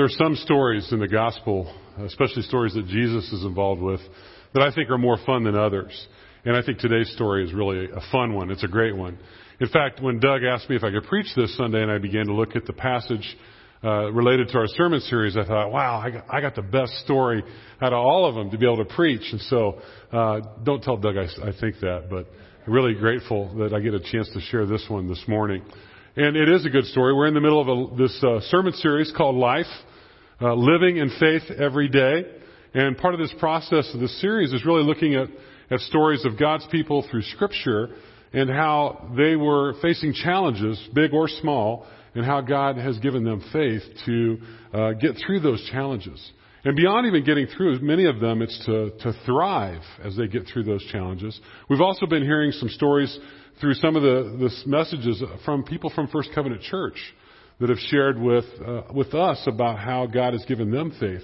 There are some stories in the gospel, especially stories that Jesus is involved with, that I think are more fun than others. And I think today's story is really a fun one. It's a great one. In fact, when Doug asked me if I could preach this Sunday and I began to look at the passage uh, related to our sermon series, I thought, wow, I got, I got the best story out of all of them to be able to preach. And so, uh, don't tell Doug I, I think that, but I'm really grateful that I get a chance to share this one this morning. And it is a good story. We're in the middle of a, this uh, sermon series called Life, uh, Living in Faith Every Day. And part of this process of this series is really looking at, at stories of God's people through Scripture and how they were facing challenges, big or small, and how God has given them faith to uh, get through those challenges. And beyond even getting through many of them, it's to, to thrive as they get through those challenges. We've also been hearing some stories through some of the, the messages from people from First Covenant Church that have shared with, uh, with us about how God has given them faith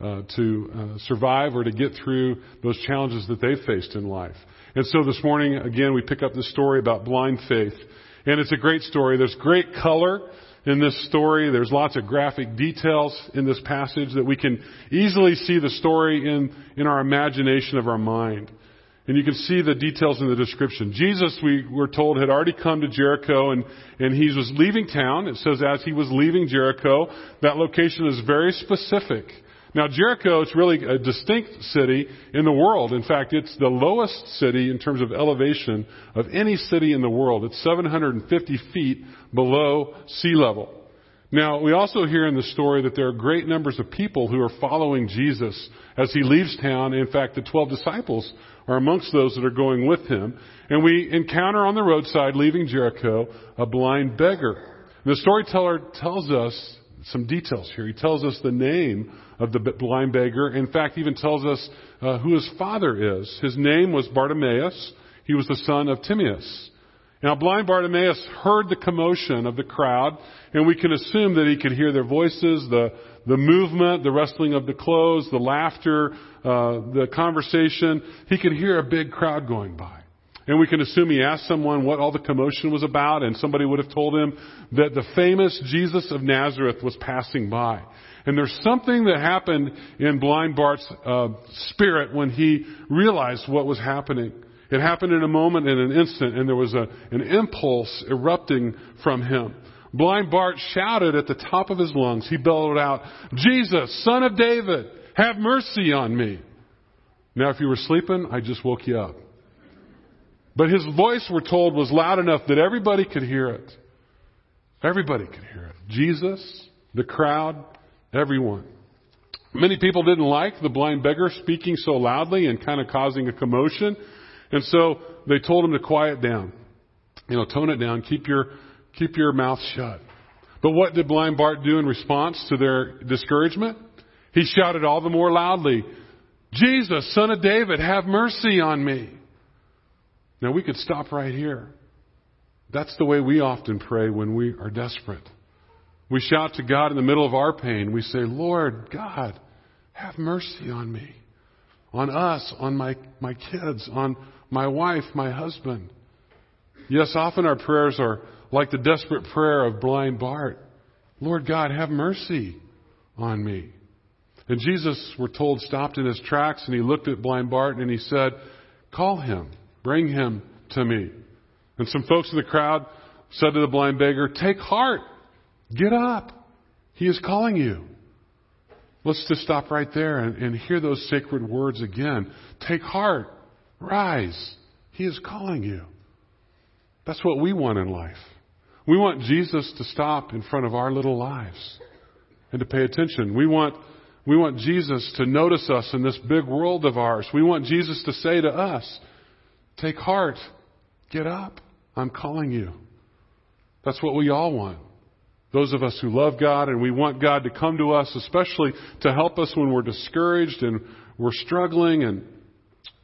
uh, to uh, survive or to get through those challenges that they've faced in life. And so this morning, again, we pick up the story about blind faith. And it's a great story. There's great color in this story. There's lots of graphic details in this passage that we can easily see the story in, in our imagination of our mind. And you can see the details in the description. Jesus, we were told, had already come to Jericho and, and he was leaving town. It says as he was leaving Jericho, that location is very specific. Now Jericho is really a distinct city in the world. In fact, it's the lowest city in terms of elevation of any city in the world. It's 750 feet below sea level. Now, we also hear in the story that there are great numbers of people who are following Jesus as he leaves town. In fact, the 12 disciples are amongst those that are going with him. And we encounter on the roadside, leaving Jericho, a blind beggar. And the storyteller tells us some details here. He tells us the name of the blind beggar. In fact, even tells us uh, who his father is. His name was Bartimaeus. He was the son of Timaeus. Now, blind Bartimaeus heard the commotion of the crowd, and we can assume that he could hear their voices, the, the movement, the rustling of the clothes, the laughter, uh, the conversation. He could hear a big crowd going by. And we can assume he asked someone what all the commotion was about, and somebody would have told him that the famous Jesus of Nazareth was passing by. And there's something that happened in blind Bart's uh, spirit when he realized what was happening. It happened in a moment, in an instant, and there was a, an impulse erupting from him. Blind Bart shouted at the top of his lungs. He bellowed out, Jesus, son of David, have mercy on me. Now, if you were sleeping, I just woke you up. But his voice, we're told, was loud enough that everybody could hear it. Everybody could hear it. Jesus, the crowd, everyone. Many people didn't like the blind beggar speaking so loudly and kind of causing a commotion. And so they told him to quiet down. You know, tone it down, keep your, keep your mouth shut. But what did blind Bart do in response to their discouragement? He shouted all the more loudly, Jesus, son of David, have mercy on me. Now we could stop right here. That's the way we often pray when we are desperate. We shout to God in the middle of our pain. We say, Lord God, have mercy on me, on us, on my, my kids, on my wife, my husband. Yes, often our prayers are like the desperate prayer of blind Bart. Lord God, have mercy on me. And Jesus, we're told, stopped in his tracks and he looked at blind Bart and he said, Call him, bring him to me. And some folks in the crowd said to the blind beggar, Take heart, get up. He is calling you. Let's just stop right there and, and hear those sacred words again. Take heart, rise. He is calling you. That's what we want in life. We want Jesus to stop in front of our little lives and to pay attention. We want we want Jesus to notice us in this big world of ours. We want Jesus to say to us, Take heart, get up, I'm calling you. That's what we all want. Those of us who love God and we want God to come to us, especially to help us when we're discouraged and we're struggling and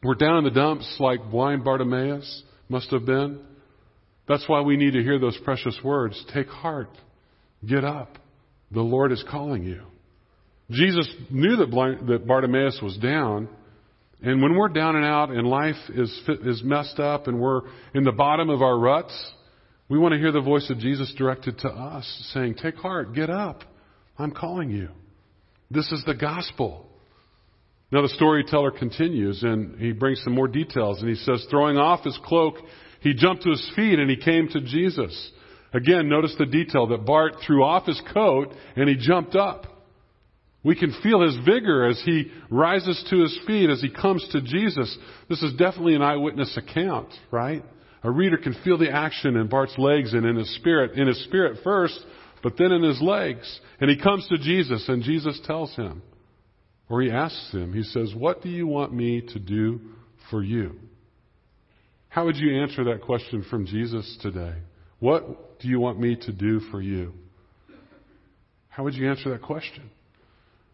we're down in the dumps like blind Bartimaeus must have been. That's why we need to hear those precious words. Take heart. Get up. The Lord is calling you. Jesus knew that, blind, that Bartimaeus was down. And when we're down and out and life is, is messed up and we're in the bottom of our ruts, we want to hear the voice of Jesus directed to us saying, Take heart, get up. I'm calling you. This is the gospel. Now the storyteller continues and he brings some more details and he says, throwing off his cloak, he jumped to his feet and he came to Jesus. Again, notice the detail that Bart threw off his coat and he jumped up. We can feel his vigor as he rises to his feet, as he comes to Jesus. This is definitely an eyewitness account, right? A reader can feel the action in Bart's legs and in his spirit, in his spirit first, but then in his legs. And he comes to Jesus and Jesus tells him, or he asks him, he says, what do you want me to do for you? How would you answer that question from Jesus today? What do you want me to do for you? How would you answer that question?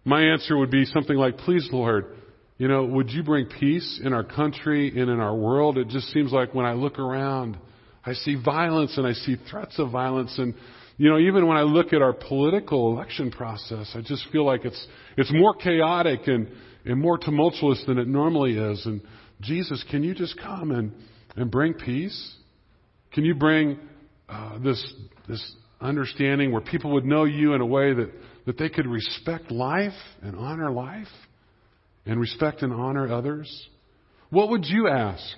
My answer would be something like, please, Lord, you know, would you bring peace in our country and in our world? It just seems like when I look around, I see violence and I see threats of violence and you know, even when I look at our political election process, I just feel like it's it's more chaotic and, and more tumultuous than it normally is. And Jesus, can you just come and, and bring peace? Can you bring uh, this this understanding where people would know you in a way that, that they could respect life and honor life and respect and honor others? What would you ask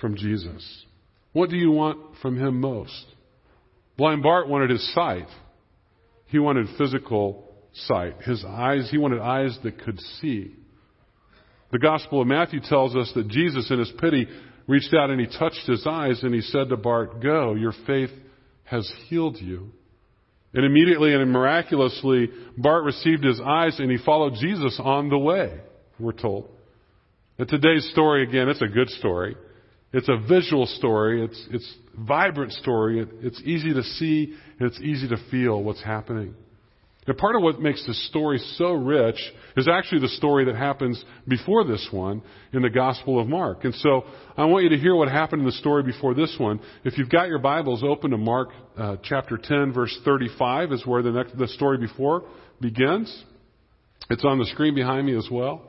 from Jesus? What do you want from him most? Blind Bart wanted his sight. He wanted physical sight. His eyes, he wanted eyes that could see. The Gospel of Matthew tells us that Jesus, in his pity, reached out and he touched his eyes and he said to Bart, Go, your faith has healed you. And immediately and miraculously, Bart received his eyes and he followed Jesus on the way, we're told. And today's story, again, it's a good story. It's a visual story. It's, it's vibrant story. It, it's easy to see and it's easy to feel what's happening. And part of what makes this story so rich is actually the story that happens before this one in the Gospel of Mark. And so I want you to hear what happened in the story before this one. If you've got your Bibles open to Mark uh, chapter 10 verse 35 is where the next, the story before begins. It's on the screen behind me as well.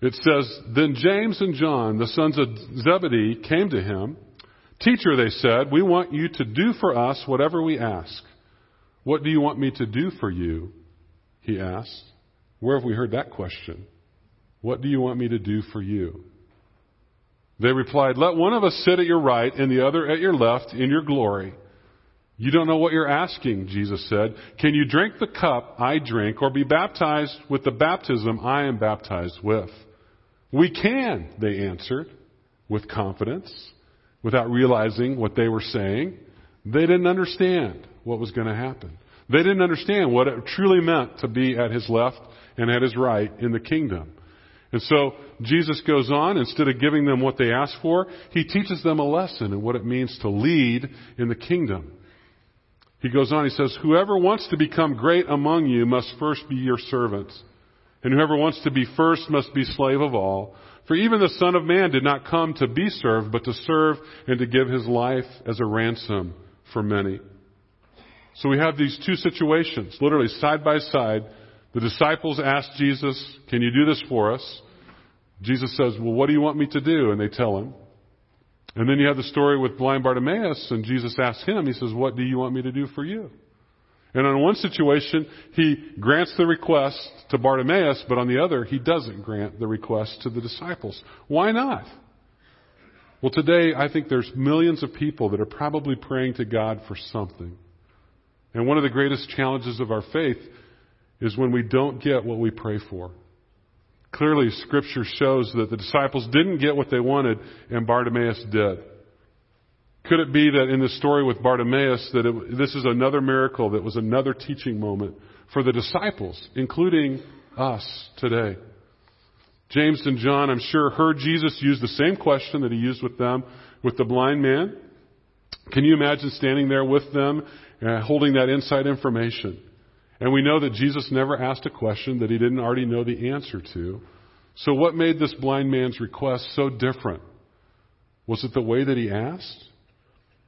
It says, Then James and John, the sons of Zebedee, came to him. Teacher, they said, we want you to do for us whatever we ask. What do you want me to do for you? He asked. Where have we heard that question? What do you want me to do for you? They replied, Let one of us sit at your right and the other at your left in your glory. You don't know what you're asking, Jesus said. Can you drink the cup I drink or be baptized with the baptism I am baptized with? We can, they answered with confidence without realizing what they were saying. They didn't understand what was going to happen. They didn't understand what it truly meant to be at his left and at his right in the kingdom. And so Jesus goes on, instead of giving them what they asked for, he teaches them a lesson in what it means to lead in the kingdom. He goes on, he says, Whoever wants to become great among you must first be your servant. And whoever wants to be first must be slave of all. For even the Son of Man did not come to be served, but to serve and to give his life as a ransom for many. So we have these two situations, literally side by side. The disciples ask Jesus, Can you do this for us? Jesus says, Well, what do you want me to do? And they tell him. And then you have the story with blind Bartimaeus, and Jesus asks him, He says, What do you want me to do for you? And on one situation, he grants the request to Bartimaeus, but on the other, he doesn't grant the request to the disciples. Why not? Well, today, I think there's millions of people that are probably praying to God for something. And one of the greatest challenges of our faith is when we don't get what we pray for. Clearly, Scripture shows that the disciples didn't get what they wanted, and Bartimaeus did. Could it be that in the story with Bartimaeus, that it, this is another miracle that was another teaching moment for the disciples, including us today? James and John, I'm sure, heard Jesus use the same question that he used with them, with the blind man. Can you imagine standing there with them uh, holding that inside information. And we know that Jesus never asked a question that he didn't already know the answer to. So what made this blind man's request so different? Was it the way that he asked?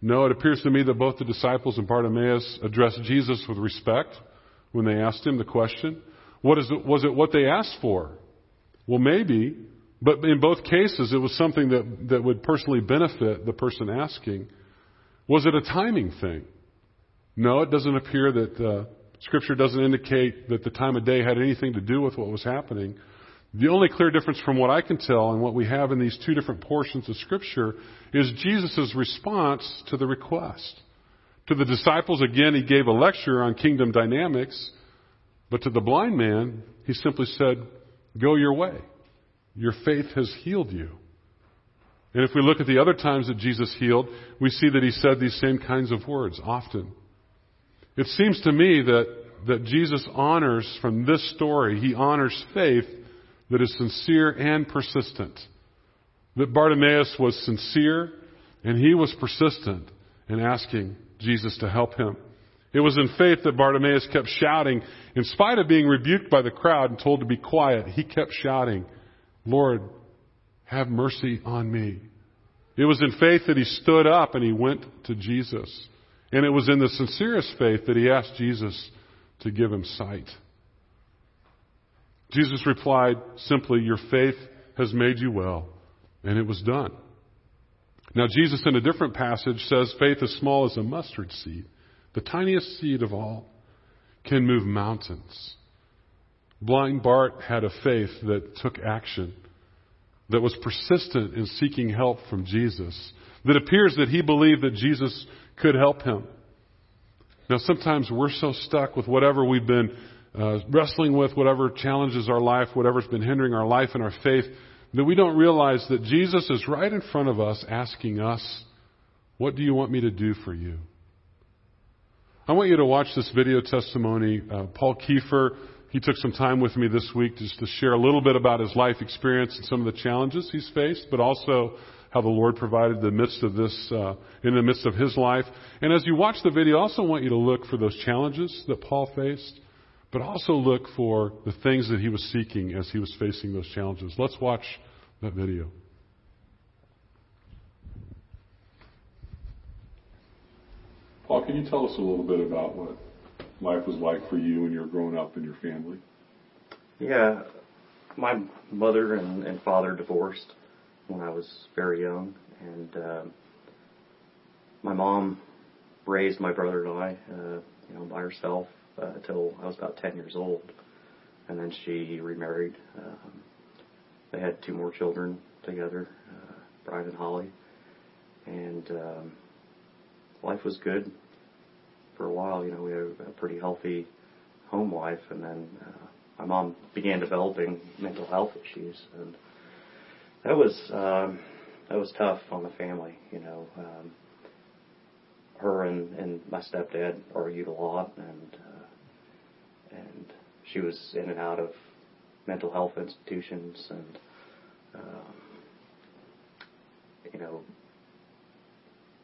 No, it appears to me that both the disciples and Bartimaeus addressed Jesus with respect when they asked him the question. What is it, was it what they asked for? Well, maybe, but in both cases it was something that, that would personally benefit the person asking. Was it a timing thing? No, it doesn't appear that uh, Scripture doesn't indicate that the time of day had anything to do with what was happening. The only clear difference from what I can tell and what we have in these two different portions of Scripture is Jesus' response to the request. To the disciples, again, he gave a lecture on kingdom dynamics, but to the blind man, he simply said, Go your way. Your faith has healed you. And if we look at the other times that Jesus healed, we see that he said these same kinds of words often. It seems to me that, that Jesus honors from this story, he honors faith that is sincere and persistent. That Bartimaeus was sincere and he was persistent in asking Jesus to help him. It was in faith that Bartimaeus kept shouting, in spite of being rebuked by the crowd and told to be quiet, he kept shouting, Lord, have mercy on me. It was in faith that he stood up and he went to Jesus. And it was in the sincerest faith that he asked Jesus to give him sight. Jesus replied simply, Your faith has made you well. And it was done. Now, Jesus in a different passage says faith as small as a mustard seed, the tiniest seed of all, can move mountains. Blind Bart had a faith that took action, that was persistent in seeking help from Jesus, that appears that he believed that Jesus could help him. Now, sometimes we're so stuck with whatever we've been uh, wrestling with, whatever challenges our life, whatever's been hindering our life and our faith, that we don't realize that Jesus is right in front of us asking us, What do you want me to do for you? I want you to watch this video testimony. Uh, Paul Kiefer, he took some time with me this week just to share a little bit about his life experience and some of the challenges he's faced, but also how the Lord provided in the midst of this, uh, in the midst of his life. And as you watch the video, I also want you to look for those challenges that Paul faced but also look for the things that he was seeking as he was facing those challenges. Let's watch that video. Paul, can you tell us a little bit about what life was like for you when you were growing up and your family? Yeah, my mother and, and father divorced when I was very young, and uh, my mom raised my brother and I, uh, you know, by herself uh, until I was about 10 years old. And then she remarried. Um, they had two more children together, uh, Brian and Holly. And um, life was good for a while. You know, we had a pretty healthy home life. And then uh, my mom began developing mental health issues. And that was, um, that was tough on the family, you know. Um, her and, and my stepdad argued a lot, and and she was in and out of mental health institutions and um, you know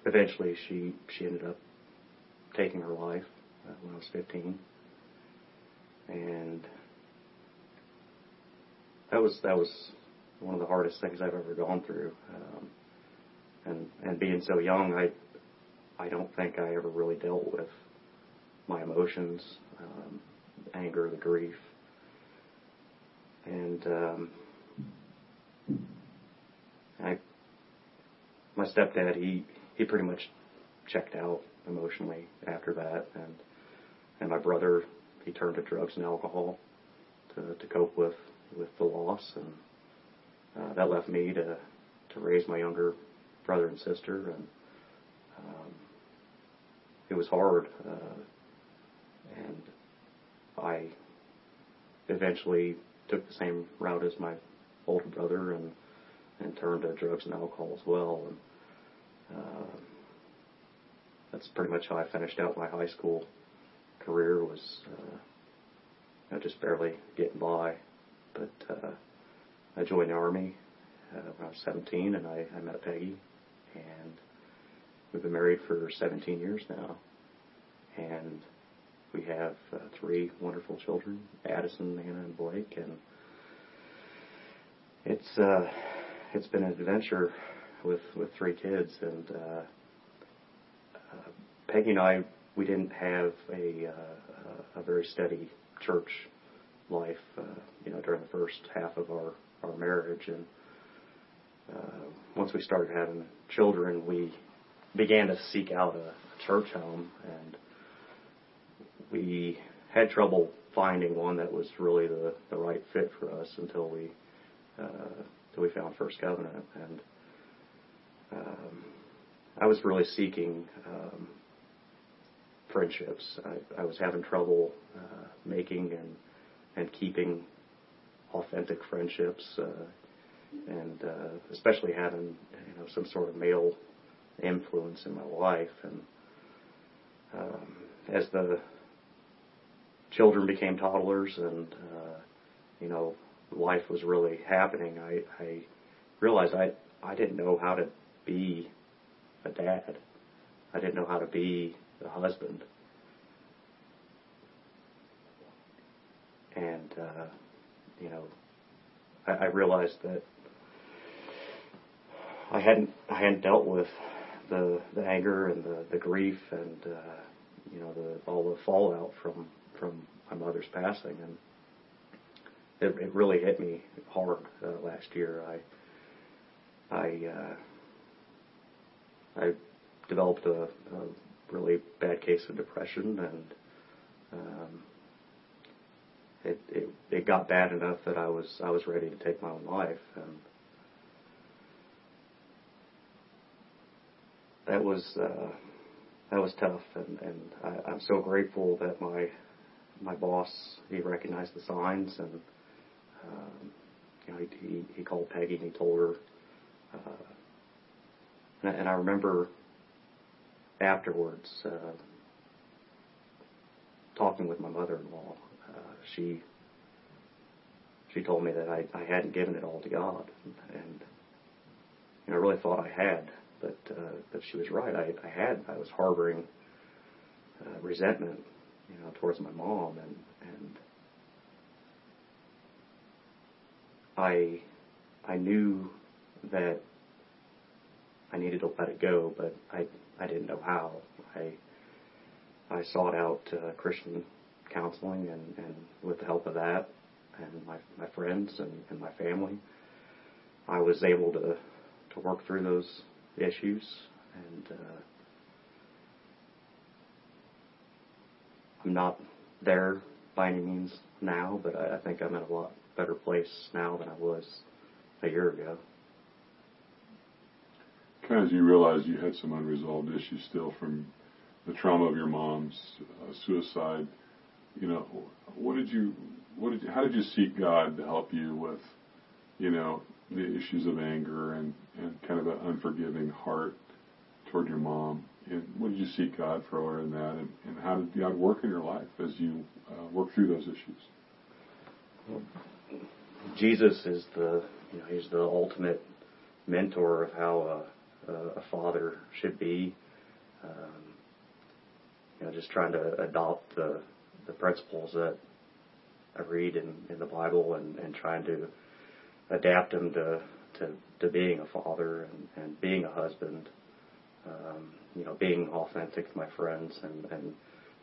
eventually she she ended up taking her life uh, when I was 15 and that was that was one of the hardest things I've ever gone through. Um, and and being so young I I don't think I ever really dealt with my emotions um, anger, the grief. And um, I, my stepdad, he he pretty much checked out emotionally after that, and and my brother, he turned to drugs and alcohol to to cope with with the loss, and uh, that left me to to raise my younger brother and sister, and um, it was hard. Uh, and I eventually took the same route as my older brother and and turned to drugs and alcohol as well. And uh, that's pretty much how I finished out my high school career. Was uh, you know, just barely getting by, but uh, I joined the army uh, when I was 17, and I, I met Peggy, and we've been married for 17 years now, and we have uh, three wonderful children, Addison, Anna, and Blake, and it's uh, it's been an adventure with with three kids. And uh, uh, Peggy and I, we didn't have a uh, a very steady church life, uh, you know, during the first half of our our marriage, and uh, once we started having children, we began to seek out a, a church home. And we had trouble finding one that was really the, the right fit for us until we uh, until we found First Covenant, and um, I was really seeking um, friendships. I, I was having trouble uh, making and and keeping authentic friendships, uh, and uh, especially having you know some sort of male influence in my life. And um, as the children became toddlers, and uh, you know life was really happening, I, I realized I I didn't know how to be a dad. I didn't know how to be a husband. And, uh, you know, I, I realized that I hadn't, I hadn't dealt with the, the anger and the, the grief and, uh, you know, the, all the fallout from, from my mother's passing. And it, it really hit me hard uh, last year. I, I, uh, I developed a, a really bad case of depression, and um, it, it it got bad enough that I was I was ready to take my own life, and that was uh, that was tough, and and I, I'm so grateful that my my boss he recognized the signs, and um, you know he, he he called Peggy and he told her. Uh, and I remember afterwards uh, talking with my mother-in-law. She she told me that I, I hadn't given it all to God, and you know, I really thought I had, but uh, but she was right. I, I had. I was harboring uh, resentment, you know, towards my mom, and and I I knew that I needed to let it go, but I I didn't know how. I I sought out uh, Christian counseling, and and with the help of that, and my my friends and, and my family, I was able to to work through those issues, and uh, I'm not there by any means now, but I, I think I'm in a lot better place now than I was a year ago. Kind of you realized you had some unresolved issues still from the trauma of your mom's uh, suicide, you know, what did you, what did you, how did you seek God to help you with, you know, the issues of anger and, and kind of an unforgiving heart toward your mom? And what did you seek God for in that? And, and how did God work in your life as you uh, work through those issues? Well, Jesus is the, you know, he's the ultimate mentor of how uh, a father should be. Um, you know, just trying to adopt the the principles that I read in, in the Bible and, and trying to adapt them to to, to being a father and, and being a husband. Um, you know, being authentic to my friends and, and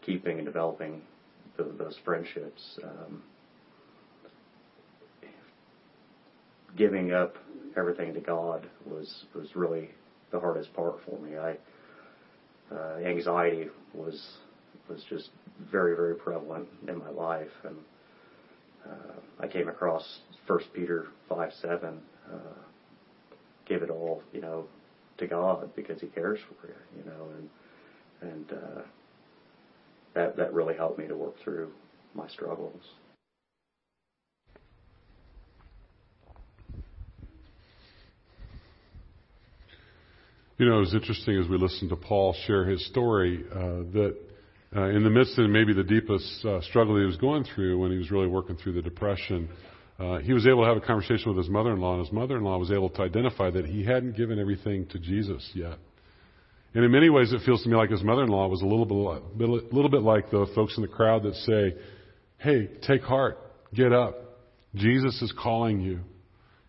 keeping and developing the, those friendships. Um, giving up everything to God was was really the hardest part for me. I uh, anxiety was was just very very prevalent in my life, and uh, I came across First Peter five seven. Uh, give it all, you know, to God because He cares for you, you know, and and uh, that that really helped me to work through my struggles. You know, it was interesting as we listened to Paul share his story uh, that uh, in the midst of maybe the deepest uh, struggle he was going through when he was really working through the depression, uh, he was able to have a conversation with his mother-in-law, and his mother-in-law was able to identify that he hadn't given everything to Jesus yet. And in many ways, it feels to me like his mother-in-law was a little bit, a little bit like the folks in the crowd that say, "Hey, take heart, get up. Jesus is calling you."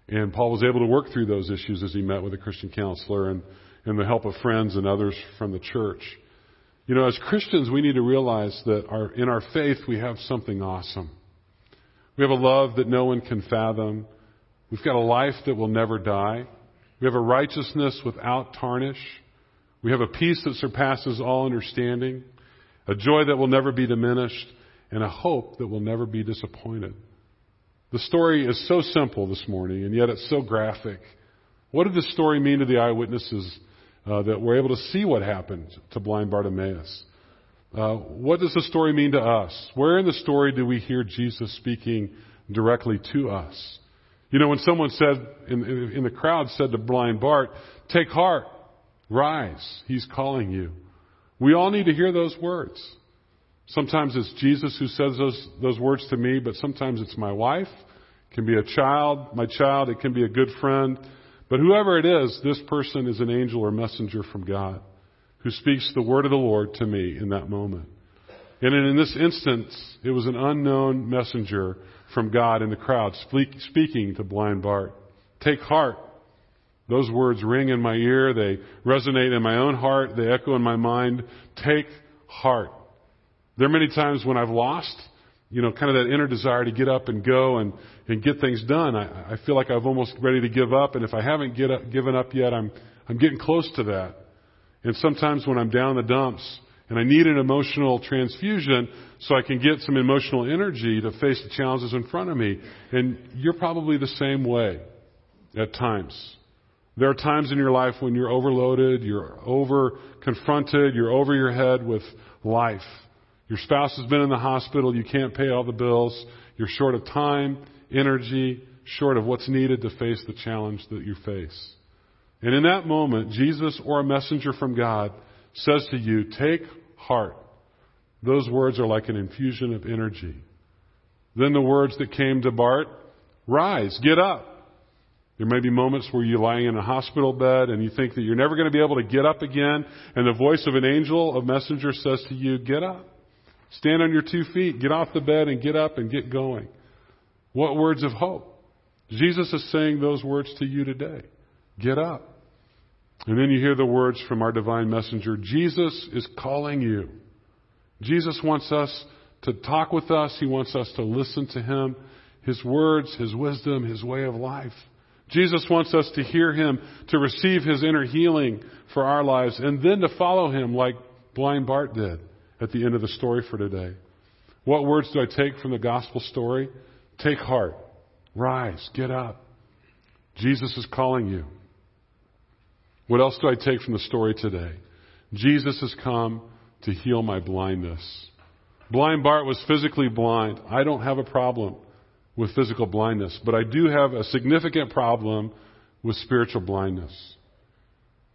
And Paul was able to work through those issues as he met with a Christian counselor and and the help of friends and others from the church. You know, as Christians, we need to realize that our, in our faith, we have something awesome. We have a love that no one can fathom. We've got a life that will never die. We have a righteousness without tarnish. We have a peace that surpasses all understanding, a joy that will never be diminished, and a hope that will never be disappointed. The story is so simple this morning, and yet it's so graphic. What did the story mean to the eyewitnesses uh, that were able to see what happened to blind Bartimaeus? Uh, what does the story mean to us? Where in the story do we hear Jesus speaking directly to us? You know, when someone said in, in, the crowd said to blind Bart, "Take heart, rise, He's calling you." We all need to hear those words. Sometimes it's Jesus who says those, those words to me, but sometimes it's my wife. It can be a child, my child. It can be a good friend. But whoever it is, this person is an angel or messenger from God who speaks the word of the Lord to me in that moment. And in this instance, it was an unknown messenger from God in the crowd speaking to blind Bart. Take heart. Those words ring in my ear. They resonate in my own heart. They echo in my mind. Take heart. There are many times when I've lost, you know, kind of that inner desire to get up and go and, and get things done. I, I feel like I'm almost ready to give up, and if I haven't get up, given up yet, I'm, I'm getting close to that. And sometimes when I'm down the dumps and I need an emotional transfusion so I can get some emotional energy to face the challenges in front of me. And you're probably the same way at times. There are times in your life when you're overloaded, you're over confronted, you're over your head with life. Your spouse has been in the hospital. You can't pay all the bills. You're short of time, energy, short of what's needed to face the challenge that you face. And in that moment, Jesus or a messenger from God says to you, Take heart. Those words are like an infusion of energy. Then the words that came to Bart, Rise, get up. There may be moments where you're lying in a hospital bed and you think that you're never going to be able to get up again, and the voice of an angel, a messenger, says to you, Get up. Stand on your two feet, get off the bed and get up and get going. What words of hope? Jesus is saying those words to you today. Get up. And then you hear the words from our divine messenger Jesus is calling you. Jesus wants us to talk with us, He wants us to listen to Him, His words, His wisdom, His way of life. Jesus wants us to hear Him, to receive His inner healing for our lives, and then to follow Him like blind Bart did at the end of the story for today. What words do I take from the gospel story? Take heart. Rise. Get up. Jesus is calling you. What else do I take from the story today? Jesus has come to heal my blindness. Blind Bart was physically blind. I don't have a problem with physical blindness, but I do have a significant problem with spiritual blindness.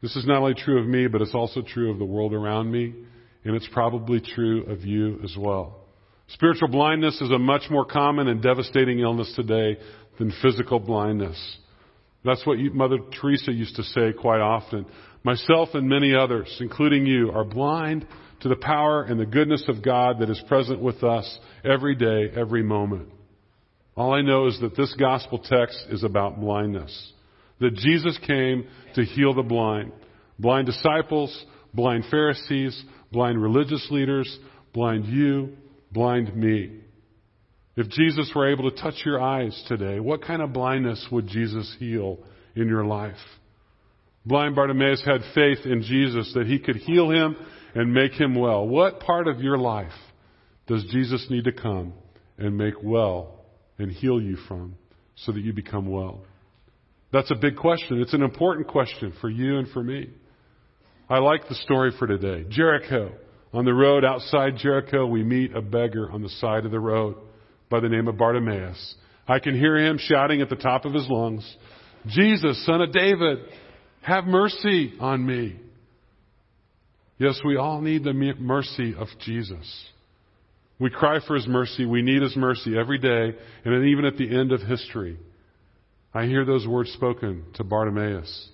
This is not only true of me, but it's also true of the world around me and it's probably true of you as well. Spiritual blindness is a much more common and devastating illness today than physical blindness. That's what Mother Teresa used to say quite often. Myself and many others, including you, are blind to the power and the goodness of God that is present with us every day, every moment. All I know is that this gospel text is about blindness. That Jesus came to heal the blind. Blind disciples, blind Pharisees, blind religious leaders, blind you, blind me. If Jesus were able to touch your eyes today, what kind of blindness would Jesus heal in your life? Blind Bartimaeus had faith in Jesus that he could heal him and make him well. What part of your life does Jesus need to come and make well and heal you from so that you become well? That's a big question. It's an important question for you and for me. I like the story for today. Jericho. On the road outside Jericho, we meet a beggar on the side of the road by the name of Bartimaeus. I can hear him shouting at the top of his lungs, Jesus, son of David, have mercy on me. Yes, we all need the mercy of Jesus. We cry for His mercy. We need His mercy every day, and even at the end of history. I hear those words spoken to Bartimaeus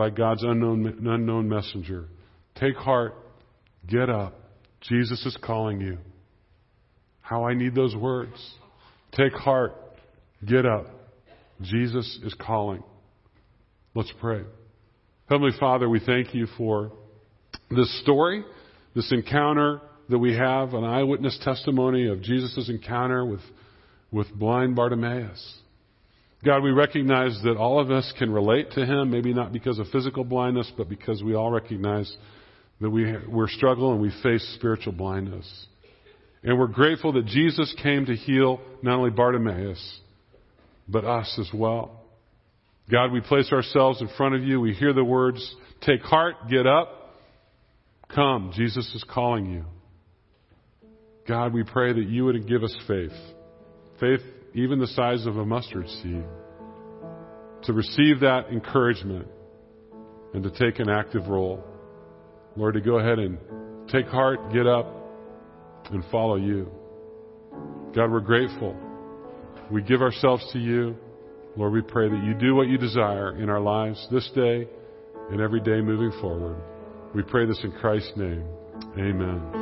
by God's unknown, unknown messenger. Take heart. Get up. Jesus is calling you. How I need those words. Take heart. Get up. Jesus is calling. Let's pray. Heavenly Father, we thank you for this story, this encounter that we have, an eyewitness testimony of Jesus' encounter with, with blind Bartimaeus. God, we recognize that all of us can relate to Him, maybe not because of physical blindness, but because we all recognize that we, we're struggling and we face spiritual blindness. And we're grateful that Jesus came to heal not only Bartimaeus, but us as well. God, we place ourselves in front of you. We hear the words, take heart, get up, come. Jesus is calling you. God, we pray that you would give us faith. Faith even the size of a mustard seed. To receive that encouragement and to take an active role. Lord, to go ahead and take heart, get up, and follow you. God, we're grateful. We give ourselves to you. Lord, we pray that you do what you desire in our lives this day and every day moving forward. We pray this in Christ's name. Amen.